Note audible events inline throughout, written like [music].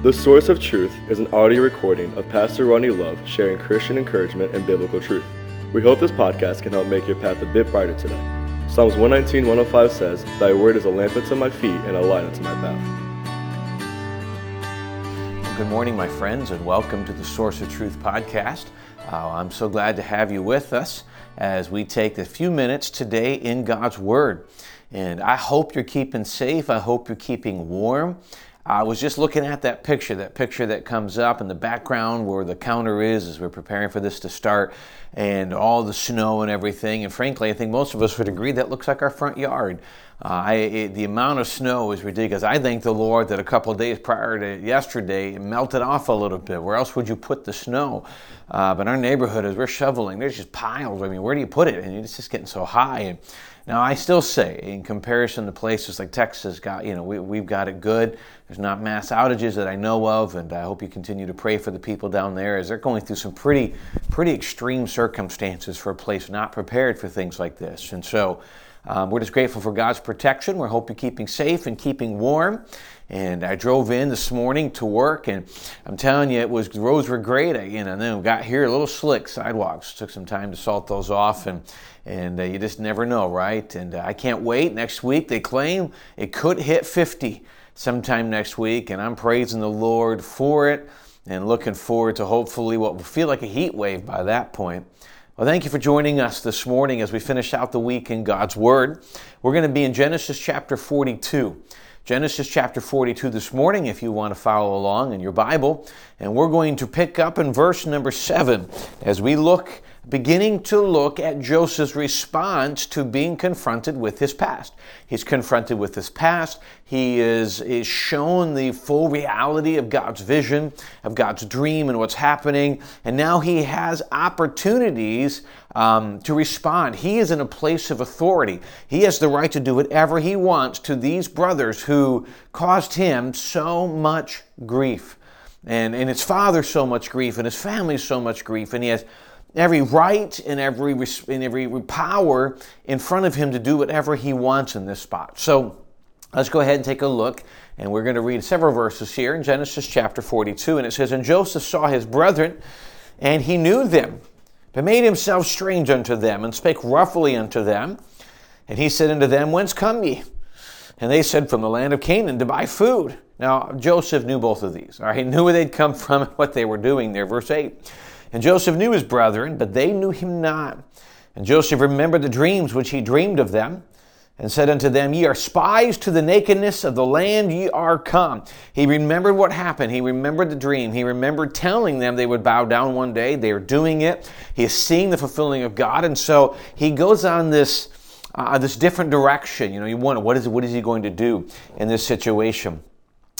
The Source of Truth is an audio recording of Pastor Ronnie Love sharing Christian encouragement and biblical truth. We hope this podcast can help make your path a bit brighter today. Psalms 119, 105 says, Thy word is a lamp unto my feet and a light unto my path. Good morning, my friends, and welcome to the Source of Truth podcast. Uh, I'm so glad to have you with us as we take a few minutes today in God's Word. And I hope you're keeping safe. I hope you're keeping warm. I was just looking at that picture, that picture that comes up in the background where the counter is as we're preparing for this to start, and all the snow and everything. And frankly, I think most of us would agree that looks like our front yard. Uh, I, it, the amount of snow is ridiculous. I thank the Lord that a couple of days prior to yesterday, it melted off a little bit. Where else would you put the snow? Uh, but our neighborhood, as we're shoveling, there's just piles. I mean, where do you put it? And it's just getting so high. And now, I still say, in comparison to places like Texas, got you know, we, we've got it good. There's not mass outages that I know of, and I hope you continue to pray for the people down there as they're going through some pretty, pretty extreme circumstances for a place not prepared for things like this. And so, um, we're just grateful for God's protection. We hope you're keeping safe and keeping warm. And I drove in this morning to work, and I'm telling you, it was the roads were great. You know, and then we got here a little slick sidewalks. Took some time to salt those off, and and uh, you just never know, right? And uh, I can't wait. Next week they claim it could hit 50 sometime next week, and I'm praising the Lord for it and looking forward to hopefully what will feel like a heat wave by that point. Well, thank you for joining us this morning as we finish out the week in God's Word. We're going to be in Genesis chapter 42. Genesis chapter 42 this morning, if you want to follow along in your Bible. And we're going to pick up in verse number 7 as we look, beginning to look at Joseph's response to being confronted with his past. He's confronted with his past. He is, is shown the full reality of God's vision, of God's dream, and what's happening. And now he has opportunities um, to respond. He is in a place of authority. He has the right to do whatever he wants to these brothers who caused him so much grief. And, and his father so much grief, and his family so much grief, and he has every right and every, and every power in front of him to do whatever he wants in this spot. So let's go ahead and take a look. And we're going to read several verses here in Genesis chapter 42. And it says, And Joseph saw his brethren, and he knew them but made himself strange unto them, and spake roughly unto them. And he said unto them, Whence come ye? And they said, From the land of Canaan to buy food. Now, Joseph knew both of these. All right? He knew where they'd come from and what they were doing there. Verse 8. And Joseph knew his brethren, but they knew him not. And Joseph remembered the dreams which he dreamed of them and said unto them, Ye are spies to the nakedness of the land ye are come. He remembered what happened. He remembered the dream. He remembered telling them they would bow down one day. They are doing it. He is seeing the fulfilling of God. And so he goes on this, uh, this different direction. You know, you wonder, what is, what is he going to do in this situation?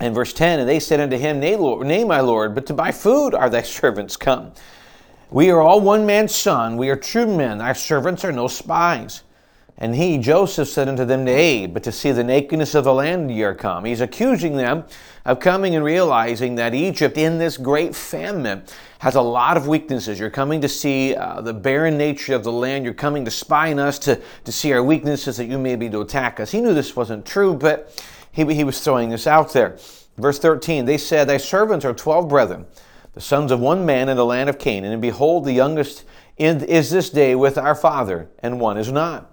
In verse 10, and they said unto him, Nay, Lord, nay, my Lord, but to buy food are thy [laughs] servants come. We are all one man's son. We are true men. Thy servants are no spies. And he, Joseph, said unto them, Nay, but to see the nakedness of the land ye are come. He's accusing them of coming and realizing that Egypt, in this great famine, has a lot of weaknesses. You're coming to see uh, the barren nature of the land. You're coming to spy on us, to, to see our weaknesses, that you may be to attack us. He knew this wasn't true, but he, he was throwing this out there. Verse 13, they said, Thy servants are twelve brethren, the sons of one man in the land of Canaan, and behold, the youngest is this day with our father, and one is not.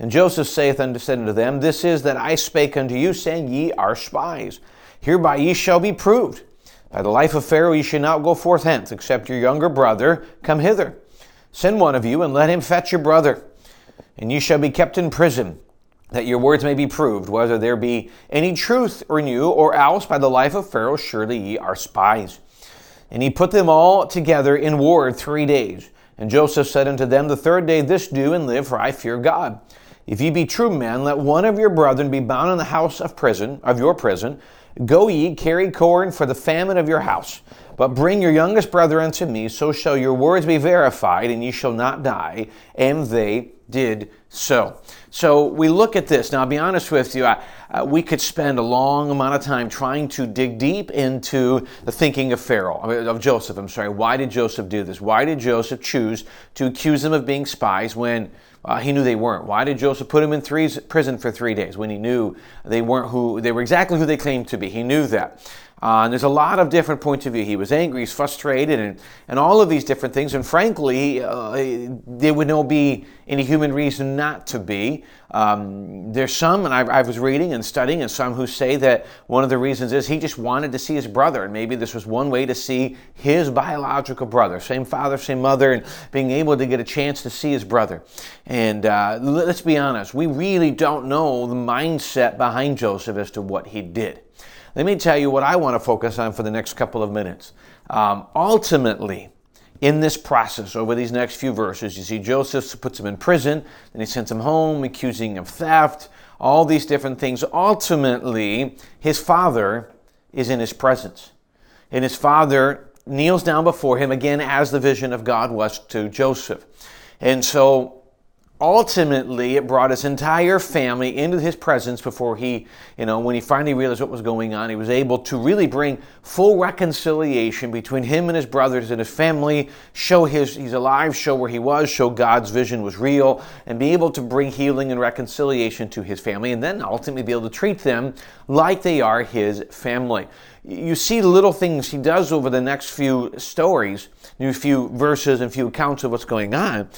And Joseph saith unto, said unto them, This is that I spake unto you, saying, Ye are spies. Hereby ye shall be proved. By the life of Pharaoh ye shall not go forth hence, except your younger brother come hither. Send one of you, and let him fetch your brother. And ye shall be kept in prison, that your words may be proved, whether there be any truth in you, or else by the life of Pharaoh surely ye are spies. And he put them all together in ward three days. And Joseph said unto them, The third day this do, and live, for I fear God. If ye be true men, let one of your brethren be bound in the house of prison, of your prison. Go ye, carry corn for the famine of your house. But bring your youngest brother unto me, so shall your words be verified, and ye shall not die. And they did so. So we look at this. Now, I'll be honest with you, I, uh, we could spend a long amount of time trying to dig deep into the thinking of Pharaoh, of Joseph. I'm sorry. Why did Joseph do this? Why did Joseph choose to accuse them of being spies when uh, he knew they weren't. Why did Joseph put them in prison for three days when he knew they weren't who they were exactly who they claimed to be? He knew that. Uh, and there's a lot of different points of view. He was angry, he's frustrated, and, and all of these different things. And frankly, uh, there would no be any human reason not to be. Um, there's some, and I, I, was reading and studying, and some who say that one of the reasons is he just wanted to see his brother, and maybe this was one way to see his biological brother, same father, same mother, and being able to get a chance to see his brother. And uh, let's be honest, we really don't know the mindset behind Joseph as to what he did. Let me tell you what I want to focus on for the next couple of minutes. Um, ultimately, in this process, over these next few verses, you see Joseph puts him in prison, then he sends him home, accusing him of theft, all these different things. Ultimately, his father is in his presence. And his father kneels down before him, again, as the vision of God was to Joseph. And so ultimately it brought his entire family into his presence before he you know when he finally realized what was going on he was able to really bring full reconciliation between him and his brothers and his family show his he's alive show where he was show god's vision was real and be able to bring healing and reconciliation to his family and then ultimately be able to treat them like they are his family. You see little things he does over the next few stories new few verses and few accounts of what's going on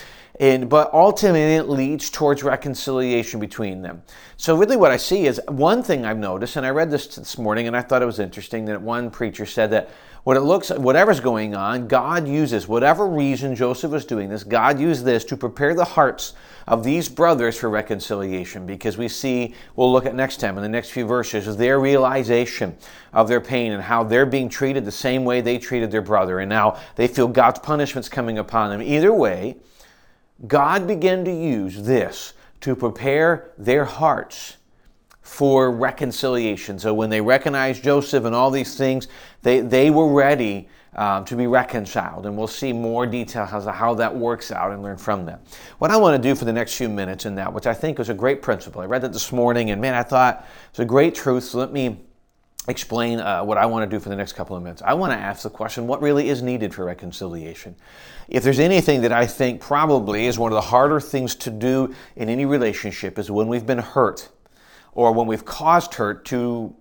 and, but ultimately it leads towards reconciliation between them. So really what I see is one thing I've noticed, and I read this this morning and I thought it was interesting that one preacher said that what it looks whatever's going on, God uses whatever reason Joseph was doing this, God used this to prepare the hearts of these brothers for reconciliation because we see, we'll look at next time in the next few verses, their realization of their pain and how they're being treated the same way they treated their brother. And now they feel God's punishment's coming upon them. Either way, God began to use this to prepare their hearts for reconciliation. So when they recognized Joseph and all these things, they, they were ready um, to be reconciled. And we'll see more detail as to how that works out and learn from that. What I want to do for the next few minutes in that, which I think is a great principle, I read that this morning and man, I thought it's a great truth. So let me explain uh, what I want to do for the next couple of minutes. I want to ask the question what really is needed for reconciliation? If there's anything that I think probably is one of the harder things to do in any relationship is when we've been hurt or when we've caused hurt to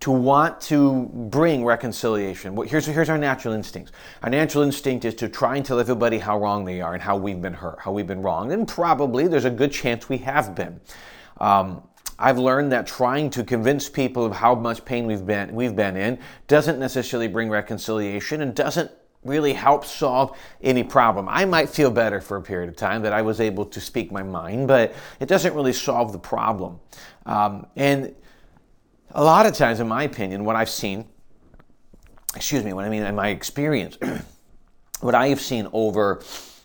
to want to bring reconciliation. Here's, here's our natural instincts. Our natural instinct is to try and tell everybody how wrong they are and how we've been hurt, how we've been wronged. And probably there's a good chance we have been. Um, I've learned that trying to convince people of how much pain we've been we've been in doesn't necessarily bring reconciliation and doesn't really help solve any problem. I might feel better for a period of time that I was able to speak my mind, but it doesn't really solve the problem. Um, and a lot of times, in my opinion, what I've seen, excuse me, what I mean in my experience, [clears throat] what I have seen over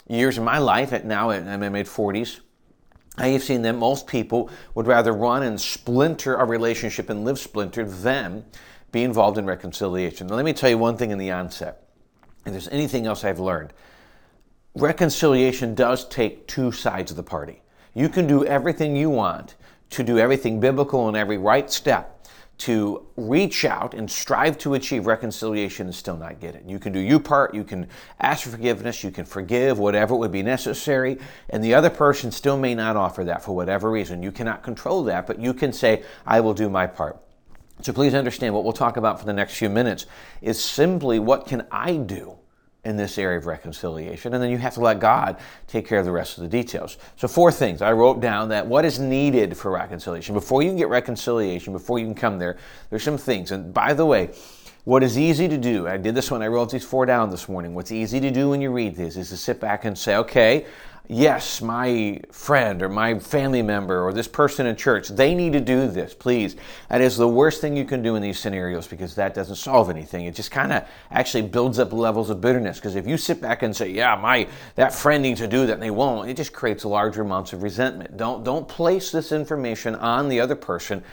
years of my life, at now in my mid 40s, I have seen that most people would rather run and splinter a relationship and live splintered than be involved in reconciliation. Now, let me tell you one thing in the onset. If there's anything else I've learned, reconciliation does take two sides of the party. You can do everything you want to do everything biblical and every right step to reach out and strive to achieve reconciliation and still not get it. You can do your part, you can ask for forgiveness, you can forgive whatever would be necessary, and the other person still may not offer that for whatever reason. You cannot control that, but you can say, I will do my part. So please understand what we'll talk about for the next few minutes is simply what can I do in this area of reconciliation. And then you have to let God take care of the rest of the details. So, four things. I wrote down that what is needed for reconciliation. Before you can get reconciliation, before you can come there, there's some things. And by the way, what is easy to do, I did this when I wrote these four down this morning. What's easy to do when you read this is to sit back and say, okay, yes, my friend or my family member or this person in church, they need to do this, please. That is the worst thing you can do in these scenarios because that doesn't solve anything. It just kind of actually builds up levels of bitterness because if you sit back and say, yeah, my that friend needs to do that and they won't, it just creates larger amounts of resentment. Don't don't place this information on the other person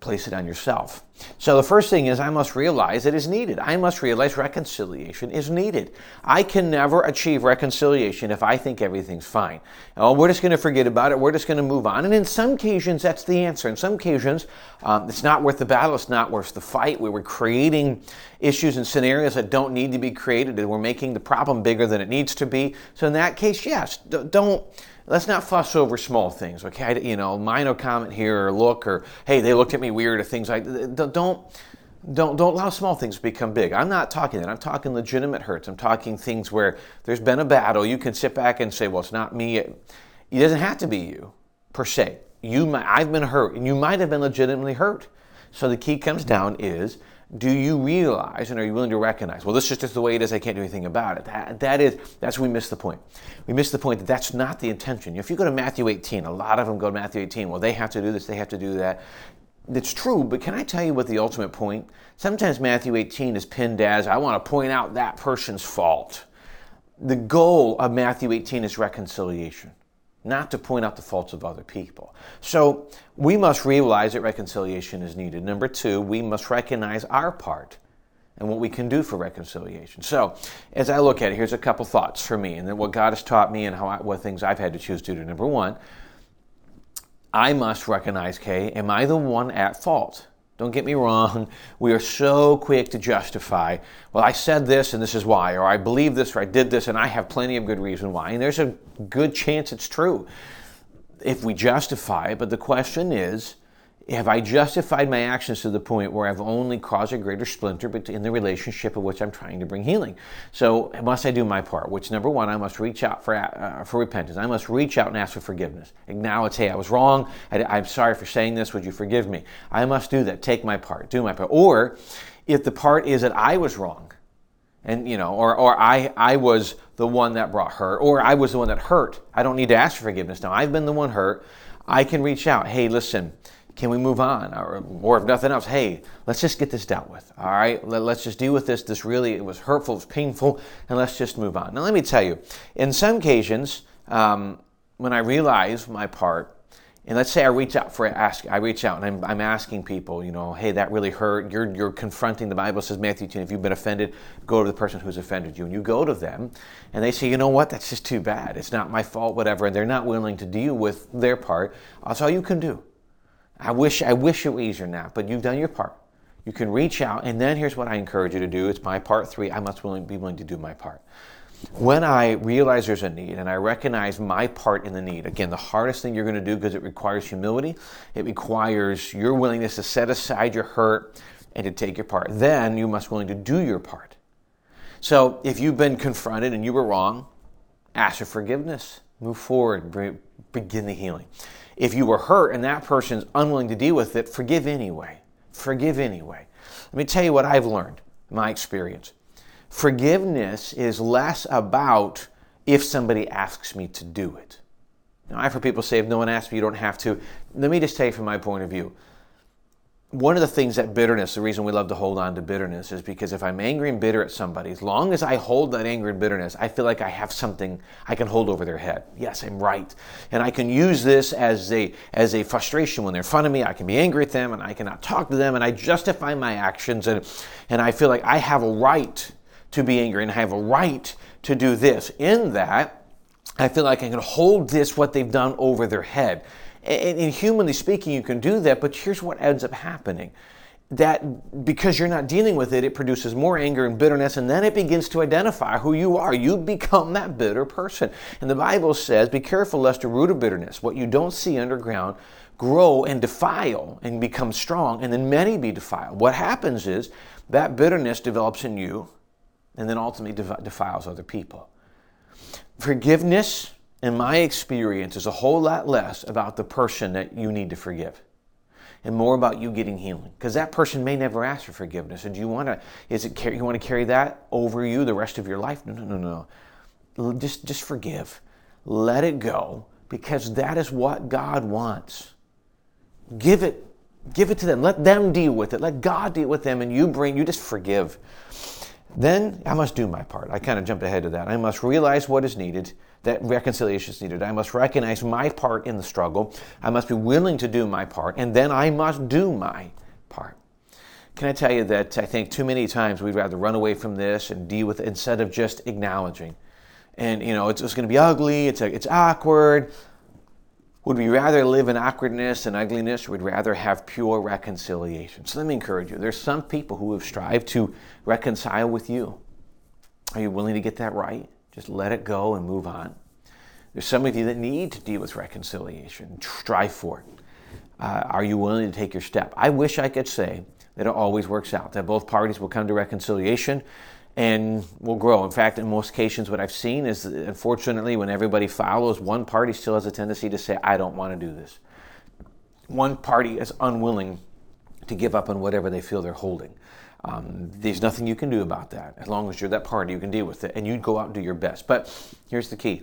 place it on yourself. So the first thing is I must realize it is needed. I must realize reconciliation is needed. I can never achieve reconciliation if I think everything's fine. Oh, we're just going to forget about it. We're just going to move on. And in some occasions, that's the answer. In some occasions, um, it's not worth the battle. It's not worth the fight. We were creating issues and scenarios that don't need to be created, and we're making the problem bigger than it needs to be. So in that case, yes, don't let's not fuss over small things, okay? You know, minor comment here or look or, hey, they looked at me weird or things like. Don't, Don't, don't allow small things to become big. I'm not talking that. I'm talking legitimate hurts. I'm talking things where there's been a battle. You can sit back and say, well, it's not me. It, it doesn't have to be you, per se. You might, I've been hurt, and you might have been legitimately hurt. So the key comes down is do you realize and are you willing to recognize well this is just the way it is i can't do anything about it. That, that is that's we miss the point. We miss the point that that's not the intention. If you go to matthew 18 a lot of them go to matthew 18 well they have to do this they have to do that. It's true but can i tell you what the ultimate point? Sometimes matthew 18 is pinned as i want to point out that person's fault. The goal of matthew 18 is reconciliation not to point out the faults of other people. So we must realize that reconciliation is needed. Number two, we must recognize our part and what we can do for reconciliation. So, as I look at it, here's a couple thoughts for me, and then what God has taught me and how I, what things I've had to choose to do. Number one, I must recognize, Kay, am I the one at fault? Don't get me wrong. [laughs] We are so quick to justify, well, I said this and this is why, or I believe this or I did this and I have plenty of good reason why. And there's a good chance it's true if we justify it. But the question is, have I justified my actions to the point where I've only caused a greater splinter in the relationship of which I'm trying to bring healing? So must I do my part? Which number one, I must reach out for uh, for repentance. I must reach out and ask for forgiveness. Acknowledge, hey, I was wrong. I, am sorry for saying this. Would you forgive me? I must do that. Take my part. Do my part. Or if the part is that I was wrong, and you know, or or I I was the one that brought hurt, or I was the one that hurt. I don't need to ask for forgiveness now. I've been the one hurt. I can reach out. Hey, listen can we move on? Or, or if nothing else, hey, let's just get this dealt with. All right, Let, us just deal with this. This really it was hurtful, it was painful, [laughs] and let's just move on. Now, let me tell you, in some occasions, um, when I realize my part, and let's say I reach out for ask, I reach out and I'm, I'm asking people, you know, hey, that really hurt. You're, you're confronting. The Bible says, Matthew 10, if you've been offended, go to the person who's offended you. And you go to them, and they say, you know what, that's just too bad. It's not my fault, whatever. And they're not willing to deal with their part. That's all you can do. I wish I wish it were easier now, but you've done your part. You can reach out, and then here's what I encourage you to do. It's my part three. I must willing, be willing to do my part. When I realize there's a need and I recognize my part in the need, again, the hardest thing you're going to do because it requires humility, it requires your willingness to set aside your hurt and to take your part. Then you must willing to do your part. So if you've been confronted and you were wrong, ask for forgiveness, move forward, begin the healing. If you were hurt and that person's unwilling to deal with it, forgive anyway. Forgive anyway. Let me tell you what I've learned, my experience. Forgiveness is less about if somebody asks me to do it. Now, I've heard people say, if no one asks me, you don't have to. Let me just tell you from my point of view one of the things that bitterness, the reason we love to hold on to bitterness is because if I'm angry and bitter at somebody, as long as I hold that anger and bitterness, I feel like I have something I can hold over their head. Yes, I'm right. And I can use this as a as a frustration when they're in front of me. I can be angry at them and I cannot talk to them and I justify my actions and and I feel like I have a right to be angry and I have a right to do this. In that, I feel like I can hold this what they've done over their head. And, and humanly speaking, you can do that, but here's what ends up happening that because you're not dealing with it, it produces more anger and bitterness, and then it begins to identify who you are. You become that bitter person. And the Bible says, Be careful lest a root of bitterness, what you don't see underground, grow and defile and become strong, and then many be defiled. What happens is that bitterness develops in you and then ultimately defiles other people. Forgiveness in my experience, is a whole lot less about the person that you need to forgive and more about you getting healing. Because that person may never ask for forgiveness. And do you want to is it you want to carry that over you the rest of your life? No no no no. Just just forgive. Let it go because that is what god wants. Give it give it to them. Let them deal with it. Let god deal with them and you bring you just forgive. Then i must do my part. I kind of jumped ahead of that. I must realize what is needed that reconciliation is needed. I must recognize my part in the struggle. I must be willing to do my part, and then I must do my part. Can I tell you that I think too many times we'd rather run away from this and deal with it instead of just acknowledging. And you know, it's, it's going to be ugly. It's it's awkward. Would we rather live in awkwardness and ugliness, or would rather have pure reconciliation? So let me encourage you. There's some people who have strived to reconcile with you. Are you willing to get that right? Just let it go and move on. There's some of you that need to deal with reconciliation. Strive for it. Uh, are you willing to take your step? I wish I could say that it always works out, that both parties will come to reconciliation and will grow. In fact, in most cases, what I've seen is unfortunately, when everybody follows, one party still has a tendency to say, I don't want to do this. One party is unwilling to give up on whatever they feel they're holding. Um, there's nothing you can do about that. As long as you're that party, you can deal with it, and you go out and do your best. But here's the key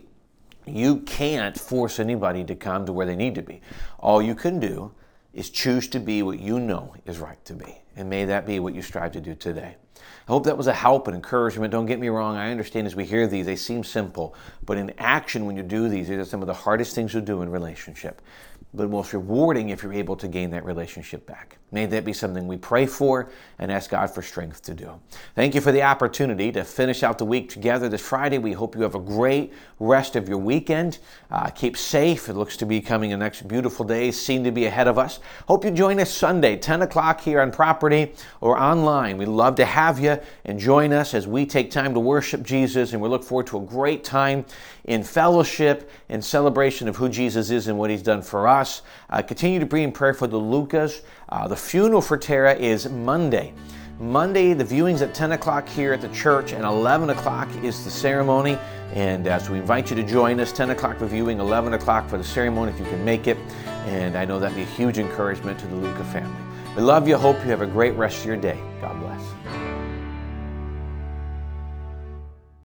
you can't force anybody to come to where they need to be. All you can do is choose to be what you know is right to be. And may that be what you strive to do today. I hope that was a help and encouragement. Don't get me wrong. I understand as we hear these, they seem simple. But in action, when you do these, these are some of the hardest things to do in relationship but most rewarding if you're able to gain that relationship back. May that be something we pray for and ask God for strength to do. Thank you for the opportunity to finish out the week together this Friday. We hope you have a great rest of your weekend. Uh, keep safe. It looks to be coming a next beautiful day, seem to be ahead of us. Hope you join us Sunday, 10 o'clock here on property or online. We'd love to have you and join us as we take time to worship Jesus, and we look forward to a great time in fellowship and celebration of who Jesus is and what he's done for us. Uh, continue to be in prayer for the Lucas. Uh, the funeral for Tara is Monday. Monday, the viewing's at 10 o'clock here at the church, and 11 o'clock is the ceremony. And uh, so we invite you to join us 10 o'clock for viewing, 11 o'clock for the ceremony if you can make it. And I know that'd be a huge encouragement to the Luca family. We love you. Hope you have a great rest of your day. God bless.